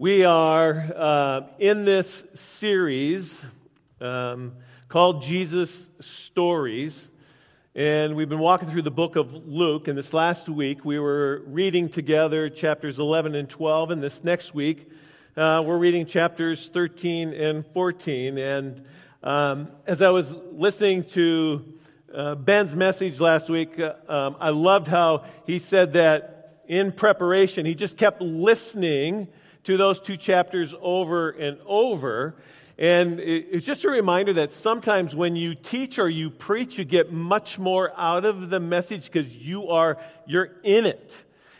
We are uh, in this series um, called Jesus Stories. And we've been walking through the book of Luke. And this last week, we were reading together chapters 11 and 12. And this next week, uh, we're reading chapters 13 and 14. And um, as I was listening to uh, Ben's message last week, uh, um, I loved how he said that in preparation, he just kept listening to those two chapters over and over. And it's just a reminder that sometimes when you teach or you preach, you get much more out of the message because you are, you're in it.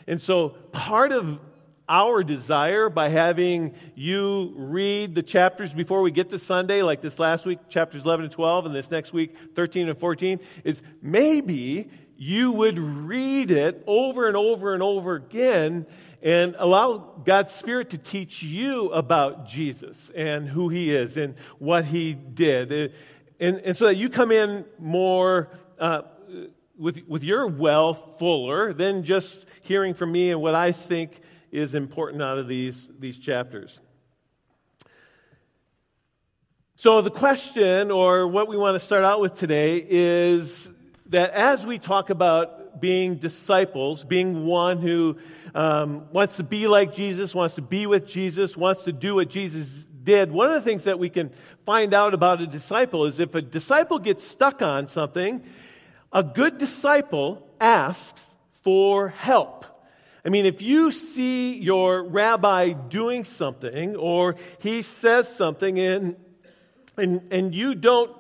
And so part of our desire by having you read the chapters before we get to Sunday, like this last week, chapters 11 and 12, and this next week, 13 and 14, is maybe you would read it over and over and over again and allow God's Spirit to teach you about Jesus and who He is and what He did. And, and so that you come in more uh, with, with your well fuller than just hearing from me and what I think is important out of these, these chapters. So, the question, or what we want to start out with today, is that as we talk about being disciples, being one who um, wants to be like Jesus, wants to be with Jesus, wants to do what Jesus did. One of the things that we can find out about a disciple is if a disciple gets stuck on something, a good disciple asks for help. I mean, if you see your rabbi doing something or he says something and, and, and you don't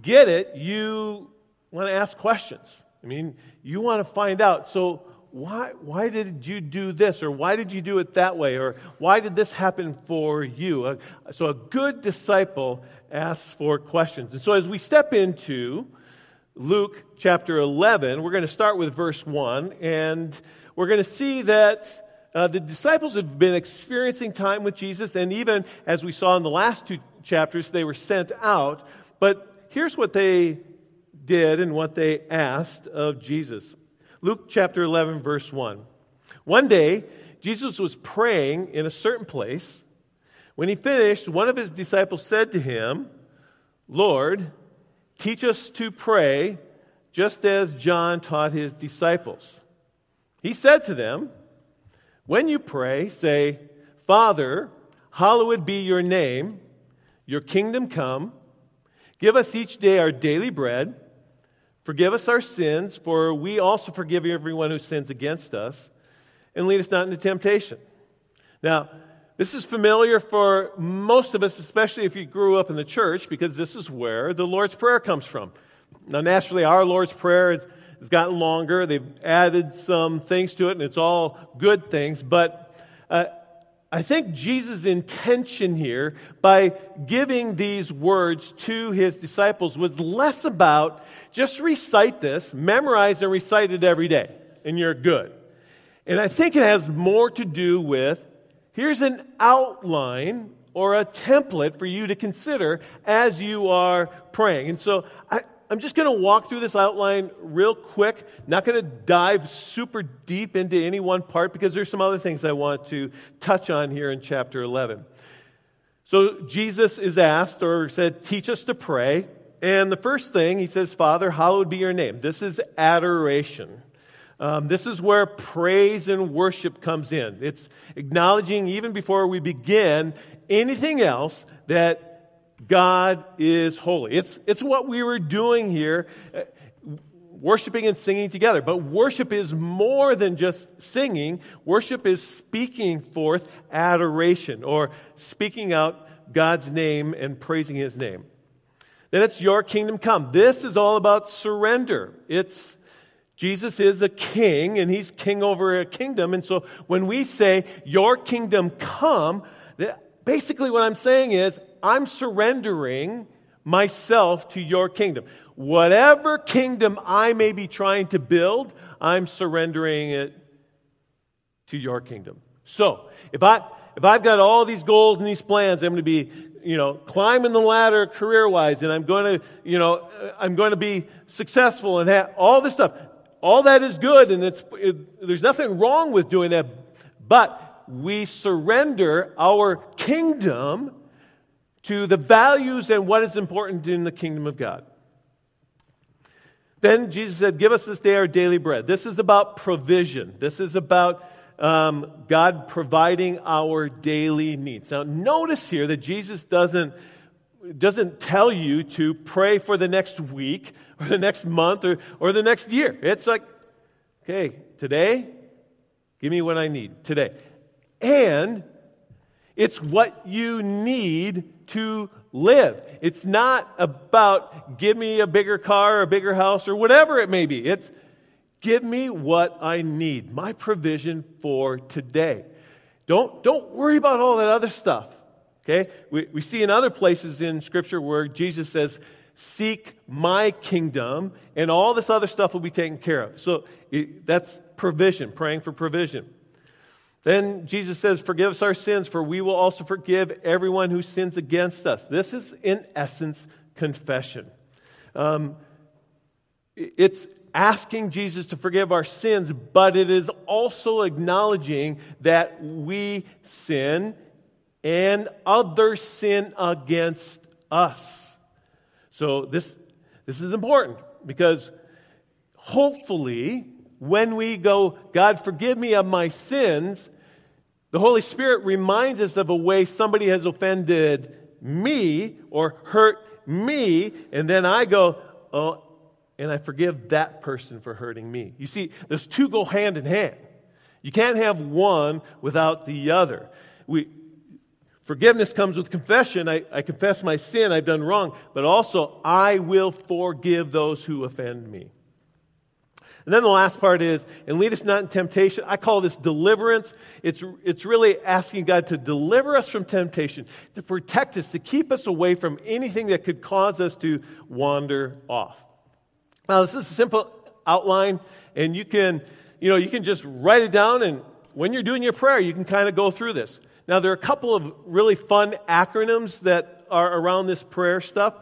get it, you want to ask questions. I mean, you want to find out. So, why, why did you do this? Or why did you do it that way? Or why did this happen for you? Uh, so, a good disciple asks for questions. And so, as we step into Luke chapter 11, we're going to start with verse 1, and we're going to see that. Uh, the disciples have been experiencing time with Jesus, and even as we saw in the last two chapters, they were sent out. But here's what they did and what they asked of Jesus. Luke chapter 11, verse 1. One day, Jesus was praying in a certain place. When he finished, one of his disciples said to him, Lord, teach us to pray just as John taught his disciples. He said to them, When you pray, say, Father, hallowed be your name, your kingdom come. Give us each day our daily bread Forgive us our sins, for we also forgive everyone who sins against us, and lead us not into temptation. Now, this is familiar for most of us, especially if you grew up in the church, because this is where the Lord's Prayer comes from. Now, naturally, our Lord's Prayer has, has gotten longer. They've added some things to it, and it's all good things. But uh, I think Jesus' intention here by giving these words to his disciples was less about just recite this, memorize and recite it every day, and you're good. And I think it has more to do with here's an outline or a template for you to consider as you are praying. And so I, I'm just going to walk through this outline real quick. Not going to dive super deep into any one part because there's some other things I want to touch on here in chapter 11. So Jesus is asked or said, Teach us to pray. And the first thing he says, Father, hallowed be your name. This is adoration. Um, this is where praise and worship comes in. It's acknowledging, even before we begin anything else, that God is holy. It's, it's what we were doing here, uh, worshiping and singing together. But worship is more than just singing, worship is speaking forth adoration or speaking out God's name and praising his name. Then it's your kingdom come. This is all about surrender. It's Jesus is a king and he's king over a kingdom. And so when we say, Your kingdom come, basically what I'm saying is, I'm surrendering myself to your kingdom. Whatever kingdom I may be trying to build, I'm surrendering it to your kingdom. So, if I if I've got all these goals and these plans, I'm going to be, you know, climbing the ladder career-wise, and I'm going to, you know, I'm going to be successful and have all this stuff. All that is good, and it's it, there's nothing wrong with doing that. But we surrender our kingdom to the values and what is important in the kingdom of God. Then Jesus said, Give us this day our daily bread. This is about provision. This is about um, God providing our daily needs. Now, notice here that Jesus doesn't, doesn't tell you to pray for the next week or the next month or, or the next year. It's like, okay, today, give me what I need today. And it's what you need to live. It's not about give me a bigger car or a bigger house or whatever it may be. It's Give me what I need, my provision for today. Don't, don't worry about all that other stuff. Okay? We, we see in other places in Scripture where Jesus says, Seek my kingdom, and all this other stuff will be taken care of. So it, that's provision, praying for provision. Then Jesus says, Forgive us our sins, for we will also forgive everyone who sins against us. This is, in essence, confession. Um, it's asking Jesus to forgive our sins, but it is also acknowledging that we sin and others sin against us. So this, this is important because hopefully, when we go, God, forgive me of my sins, the Holy Spirit reminds us of a way somebody has offended me or hurt me, and then I go, Oh, and I forgive that person for hurting me. You see, those two go hand in hand. You can't have one without the other. We, forgiveness comes with confession. I, I confess my sin, I've done wrong, but also I will forgive those who offend me. And then the last part is, and lead us not in temptation. I call this deliverance. It's, it's really asking God to deliver us from temptation, to protect us, to keep us away from anything that could cause us to wander off. Now, this is a simple outline, and you can, you know, you can just write it down, and when you're doing your prayer, you can kind of go through this. Now, there are a couple of really fun acronyms that are around this prayer stuff,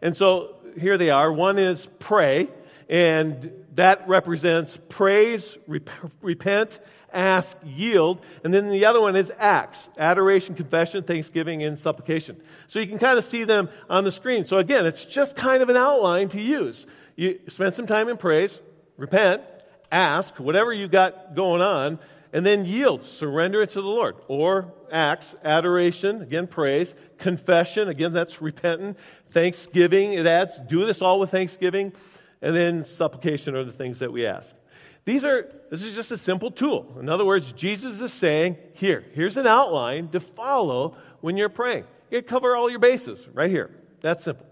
and so here they are. One is pray, and that represents praise, rep- repent, ask, yield. And then the other one is acts adoration, confession, thanksgiving, and supplication. So you can kind of see them on the screen. So again, it's just kind of an outline to use. You spend some time in praise, repent, ask, whatever you got going on, and then yield, surrender it to the Lord. Or acts, adoration, again, praise, confession, again, that's repentant, thanksgiving, it adds, do this all with thanksgiving, and then supplication are the things that we ask. These are, this is just a simple tool. In other words, Jesus is saying, here, here's an outline to follow when you're praying. You cover all your bases right here. That's simple.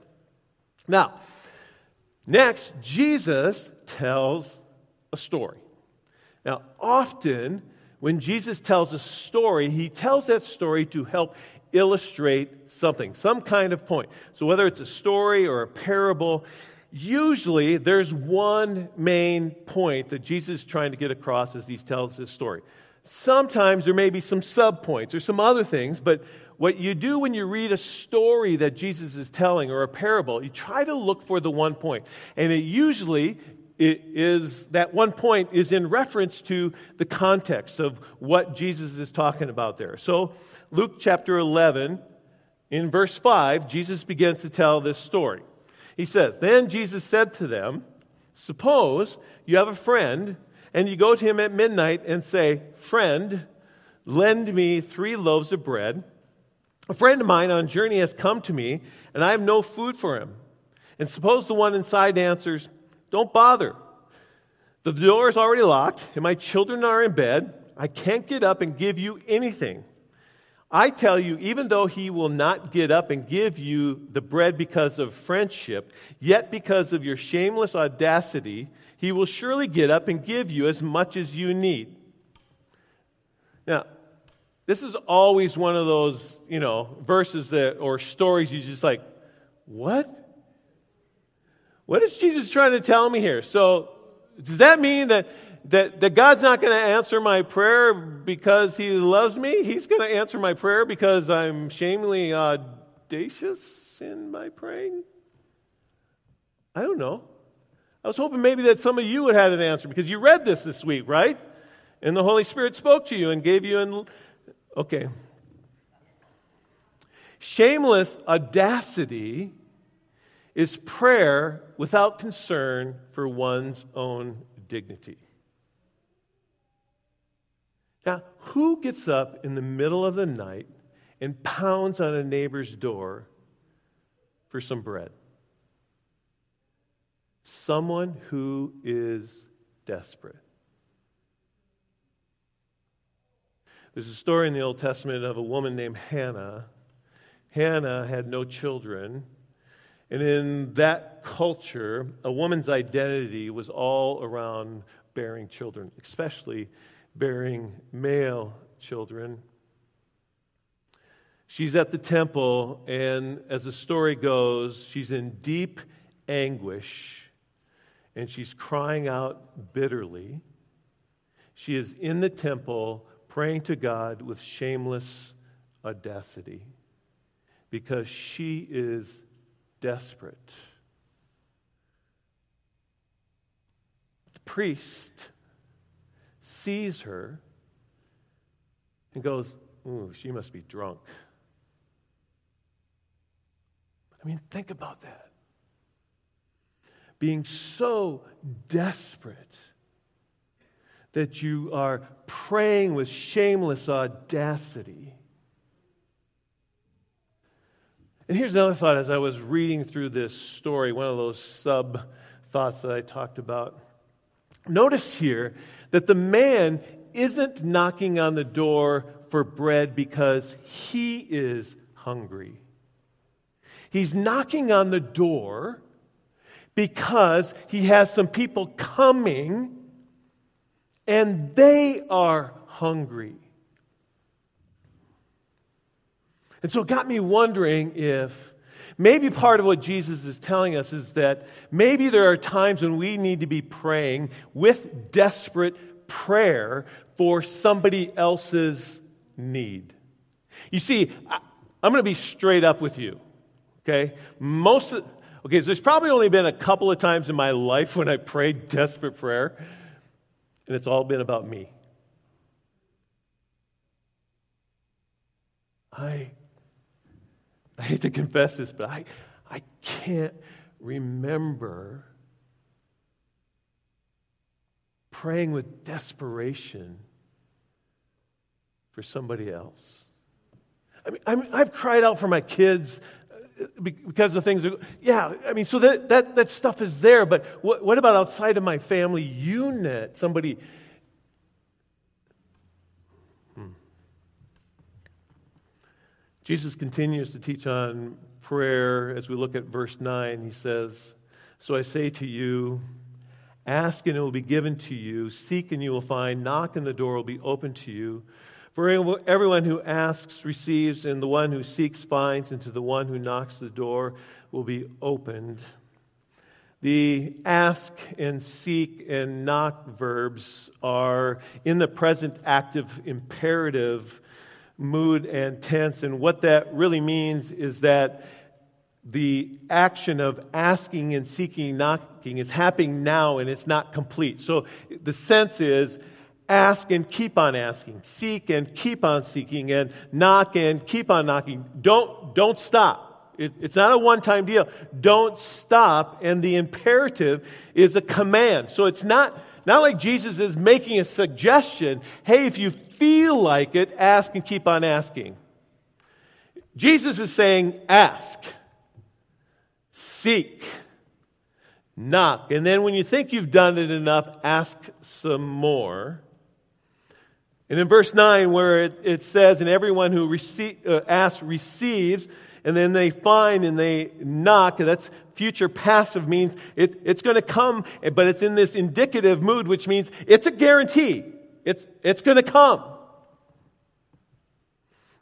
Now, Next, Jesus tells a story. Now, often when Jesus tells a story, he tells that story to help illustrate something, some kind of point. So, whether it's a story or a parable, usually there's one main point that Jesus is trying to get across as he tells this story. Sometimes there may be some subpoints or some other things, but what you do when you read a story that Jesus is telling or a parable, you try to look for the one point. And it usually it is that one point is in reference to the context of what Jesus is talking about there. So, Luke chapter 11, in verse 5, Jesus begins to tell this story. He says, Then Jesus said to them, Suppose you have a friend, and you go to him at midnight and say, Friend, lend me three loaves of bread a friend of mine on journey has come to me, and I have no food for him. And suppose the one inside answers, Don't bother. The door is already locked, and my children are in bed. I can't get up and give you anything. I tell you, even though he will not get up and give you the bread because of friendship, yet because of your shameless audacity, he will surely get up and give you as much as you need. Now, this is always one of those, you know, verses that or stories you just like, what? What is Jesus trying to tell me here? So, does that mean that that, that God's not going to answer my prayer because He loves me? He's going to answer my prayer because I'm shamefully audacious in my praying? I don't know. I was hoping maybe that some of you would have an answer because you read this this week, right? And the Holy Spirit spoke to you and gave you an Okay. Shameless audacity is prayer without concern for one's own dignity. Now, who gets up in the middle of the night and pounds on a neighbor's door for some bread? Someone who is desperate. There's a story in the Old Testament of a woman named Hannah. Hannah had no children. And in that culture, a woman's identity was all around bearing children, especially bearing male children. She's at the temple, and as the story goes, she's in deep anguish and she's crying out bitterly. She is in the temple praying to God with shameless audacity because she is desperate. The priest sees her and goes, Ooh, she must be drunk. I mean, think about that being so desperate that you are praying with shameless audacity. And here's another thought as I was reading through this story, one of those sub thoughts that I talked about. Notice here that the man isn't knocking on the door for bread because he is hungry. He's knocking on the door because he has some people coming and they are hungry. And so it got me wondering if maybe part of what Jesus is telling us is that maybe there are times when we need to be praying with desperate prayer for somebody else's need. You see, I'm going to be straight up with you. Okay? Most of, Okay, so there's probably only been a couple of times in my life when I prayed desperate prayer, and it's all been about me. I, I hate to confess this, but I, I can't remember praying with desperation for somebody else. I mean, i have cried out for my kids uh, because of things. Yeah, I mean, so that, that, that stuff is there, but what, what about outside of my family unit? Somebody. Jesus continues to teach on prayer as we look at verse 9. He says, So I say to you, ask and it will be given to you, seek and you will find, knock and the door will be opened to you. For everyone who asks receives, and the one who seeks finds, and to the one who knocks the door will be opened. The ask and seek and knock verbs are in the present active imperative mood and tense. And what that really means is that the action of asking and seeking, knocking is happening now and it's not complete. So the sense is Ask and keep on asking. Seek and keep on seeking. And knock and keep on knocking. Don't, don't stop. It, it's not a one time deal. Don't stop. And the imperative is a command. So it's not, not like Jesus is making a suggestion. Hey, if you feel like it, ask and keep on asking. Jesus is saying, ask, seek, knock. And then when you think you've done it enough, ask some more. And in verse 9, where it, it says, And everyone who receive, uh, asks receives, and then they find and they knock, that's future passive means it, it's going to come, but it's in this indicative mood, which means it's a guarantee. It's, it's going to come.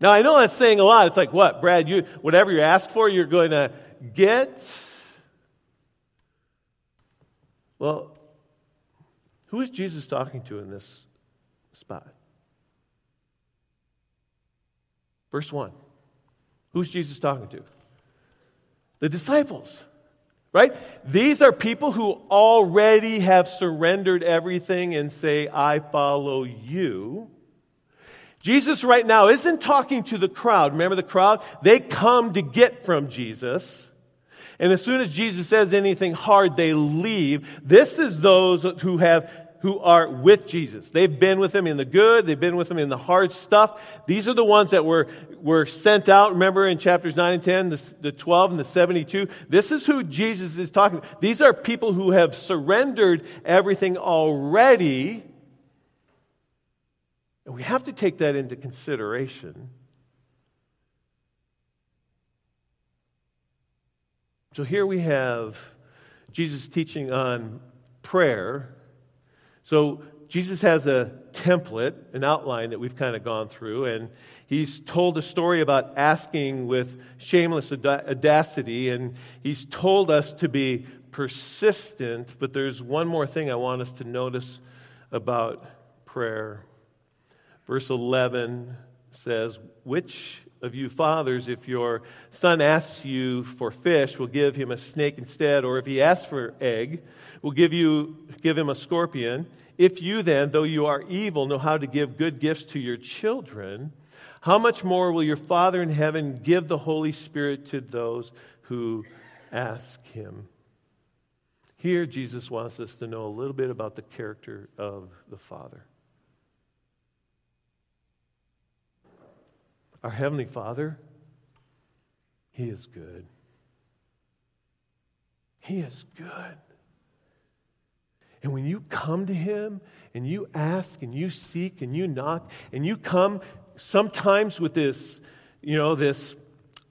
Now, I know that's saying a lot. It's like, what, Brad, you, whatever you ask for, you're going to get? Well, who is Jesus talking to in this spot? Verse 1. Who's Jesus talking to? The disciples, right? These are people who already have surrendered everything and say, I follow you. Jesus, right now, isn't talking to the crowd. Remember the crowd? They come to get from Jesus. And as soon as Jesus says anything hard, they leave. This is those who have who are with Jesus. They've been with him in the good, they've been with him in the hard stuff. These are the ones that were, were sent out. Remember in chapters 9 and 10, the, the 12 and the 72? This is who Jesus is talking. These are people who have surrendered everything already. And we have to take that into consideration. So here we have Jesus teaching on prayer. So Jesus has a template, an outline that we've kind of gone through, and he's told a story about asking with shameless audacity, and he's told us to be persistent. But there's one more thing I want us to notice about prayer. Verse 11 says, Which of you fathers, if your son asks you for fish, will give him a snake instead, or if he asks for egg, will give you give him a scorpion. If you then, though you are evil, know how to give good gifts to your children, how much more will your Father in heaven give the Holy Spirit to those who ask him? Here, Jesus wants us to know a little bit about the character of the Father. Our Heavenly Father, He is good. He is good. And when you come to Him and you ask and you seek and you knock and you come sometimes with this, you know, this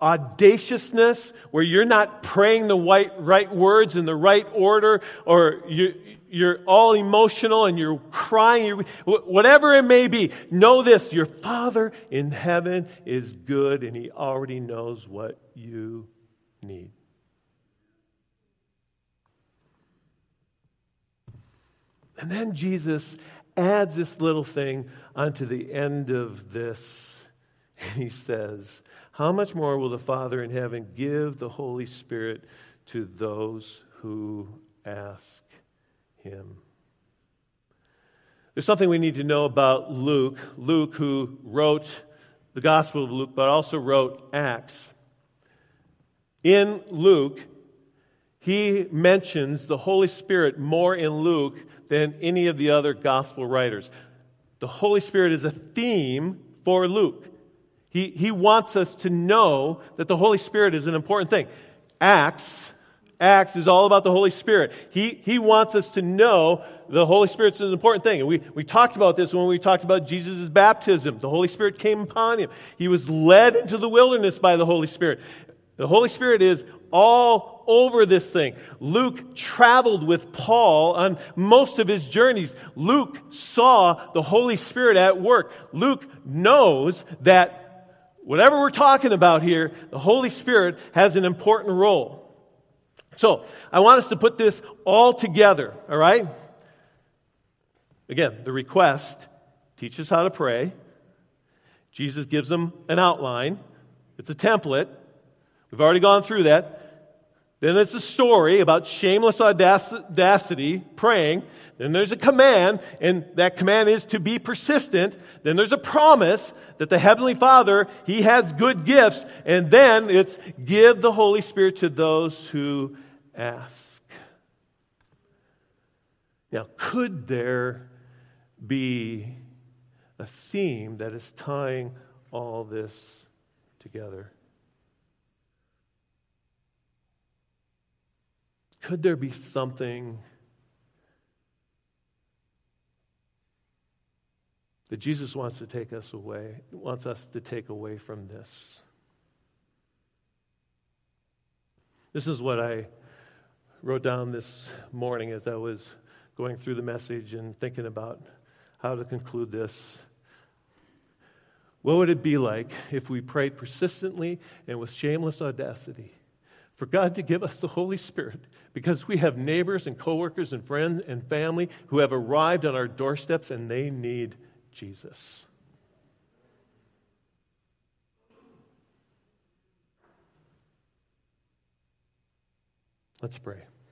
audaciousness where you're not praying the right, right words in the right order or you, you're all emotional and you're crying, you're, whatever it may be, know this your Father in heaven is good and He already knows what you need. And then Jesus adds this little thing onto the end of this. He says, How much more will the Father in heaven give the Holy Spirit to those who ask him? There's something we need to know about Luke. Luke, who wrote the Gospel of Luke, but also wrote Acts. In Luke, he mentions the Holy Spirit more in Luke than any of the other gospel writers. The Holy Spirit is a theme for Luke. He, he wants us to know that the Holy Spirit is an important thing. Acts, Acts is all about the Holy Spirit. He, he wants us to know the Holy Spirit's an important thing. And we, we talked about this when we talked about Jesus' baptism. The Holy Spirit came upon him. He was led into the wilderness by the Holy Spirit. The Holy Spirit is all over this thing. Luke traveled with Paul on most of his journeys. Luke saw the Holy Spirit at work. Luke knows that whatever we're talking about here, the Holy Spirit has an important role. So, I want us to put this all together, all right? Again, the request teach us how to pray. Jesus gives them an outline, it's a template. We've already gone through that. Then there's a story about shameless audacity, praying. Then there's a command, and that command is to be persistent. Then there's a promise that the Heavenly Father, He has good gifts. And then it's give the Holy Spirit to those who ask. Now, could there be a theme that is tying all this together? Could there be something that Jesus wants to take us away, wants us to take away from this? This is what I wrote down this morning as I was going through the message and thinking about how to conclude this. What would it be like if we prayed persistently and with shameless audacity? for God to give us the Holy Spirit because we have neighbors and coworkers and friends and family who have arrived on our doorsteps and they need Jesus. Let's pray.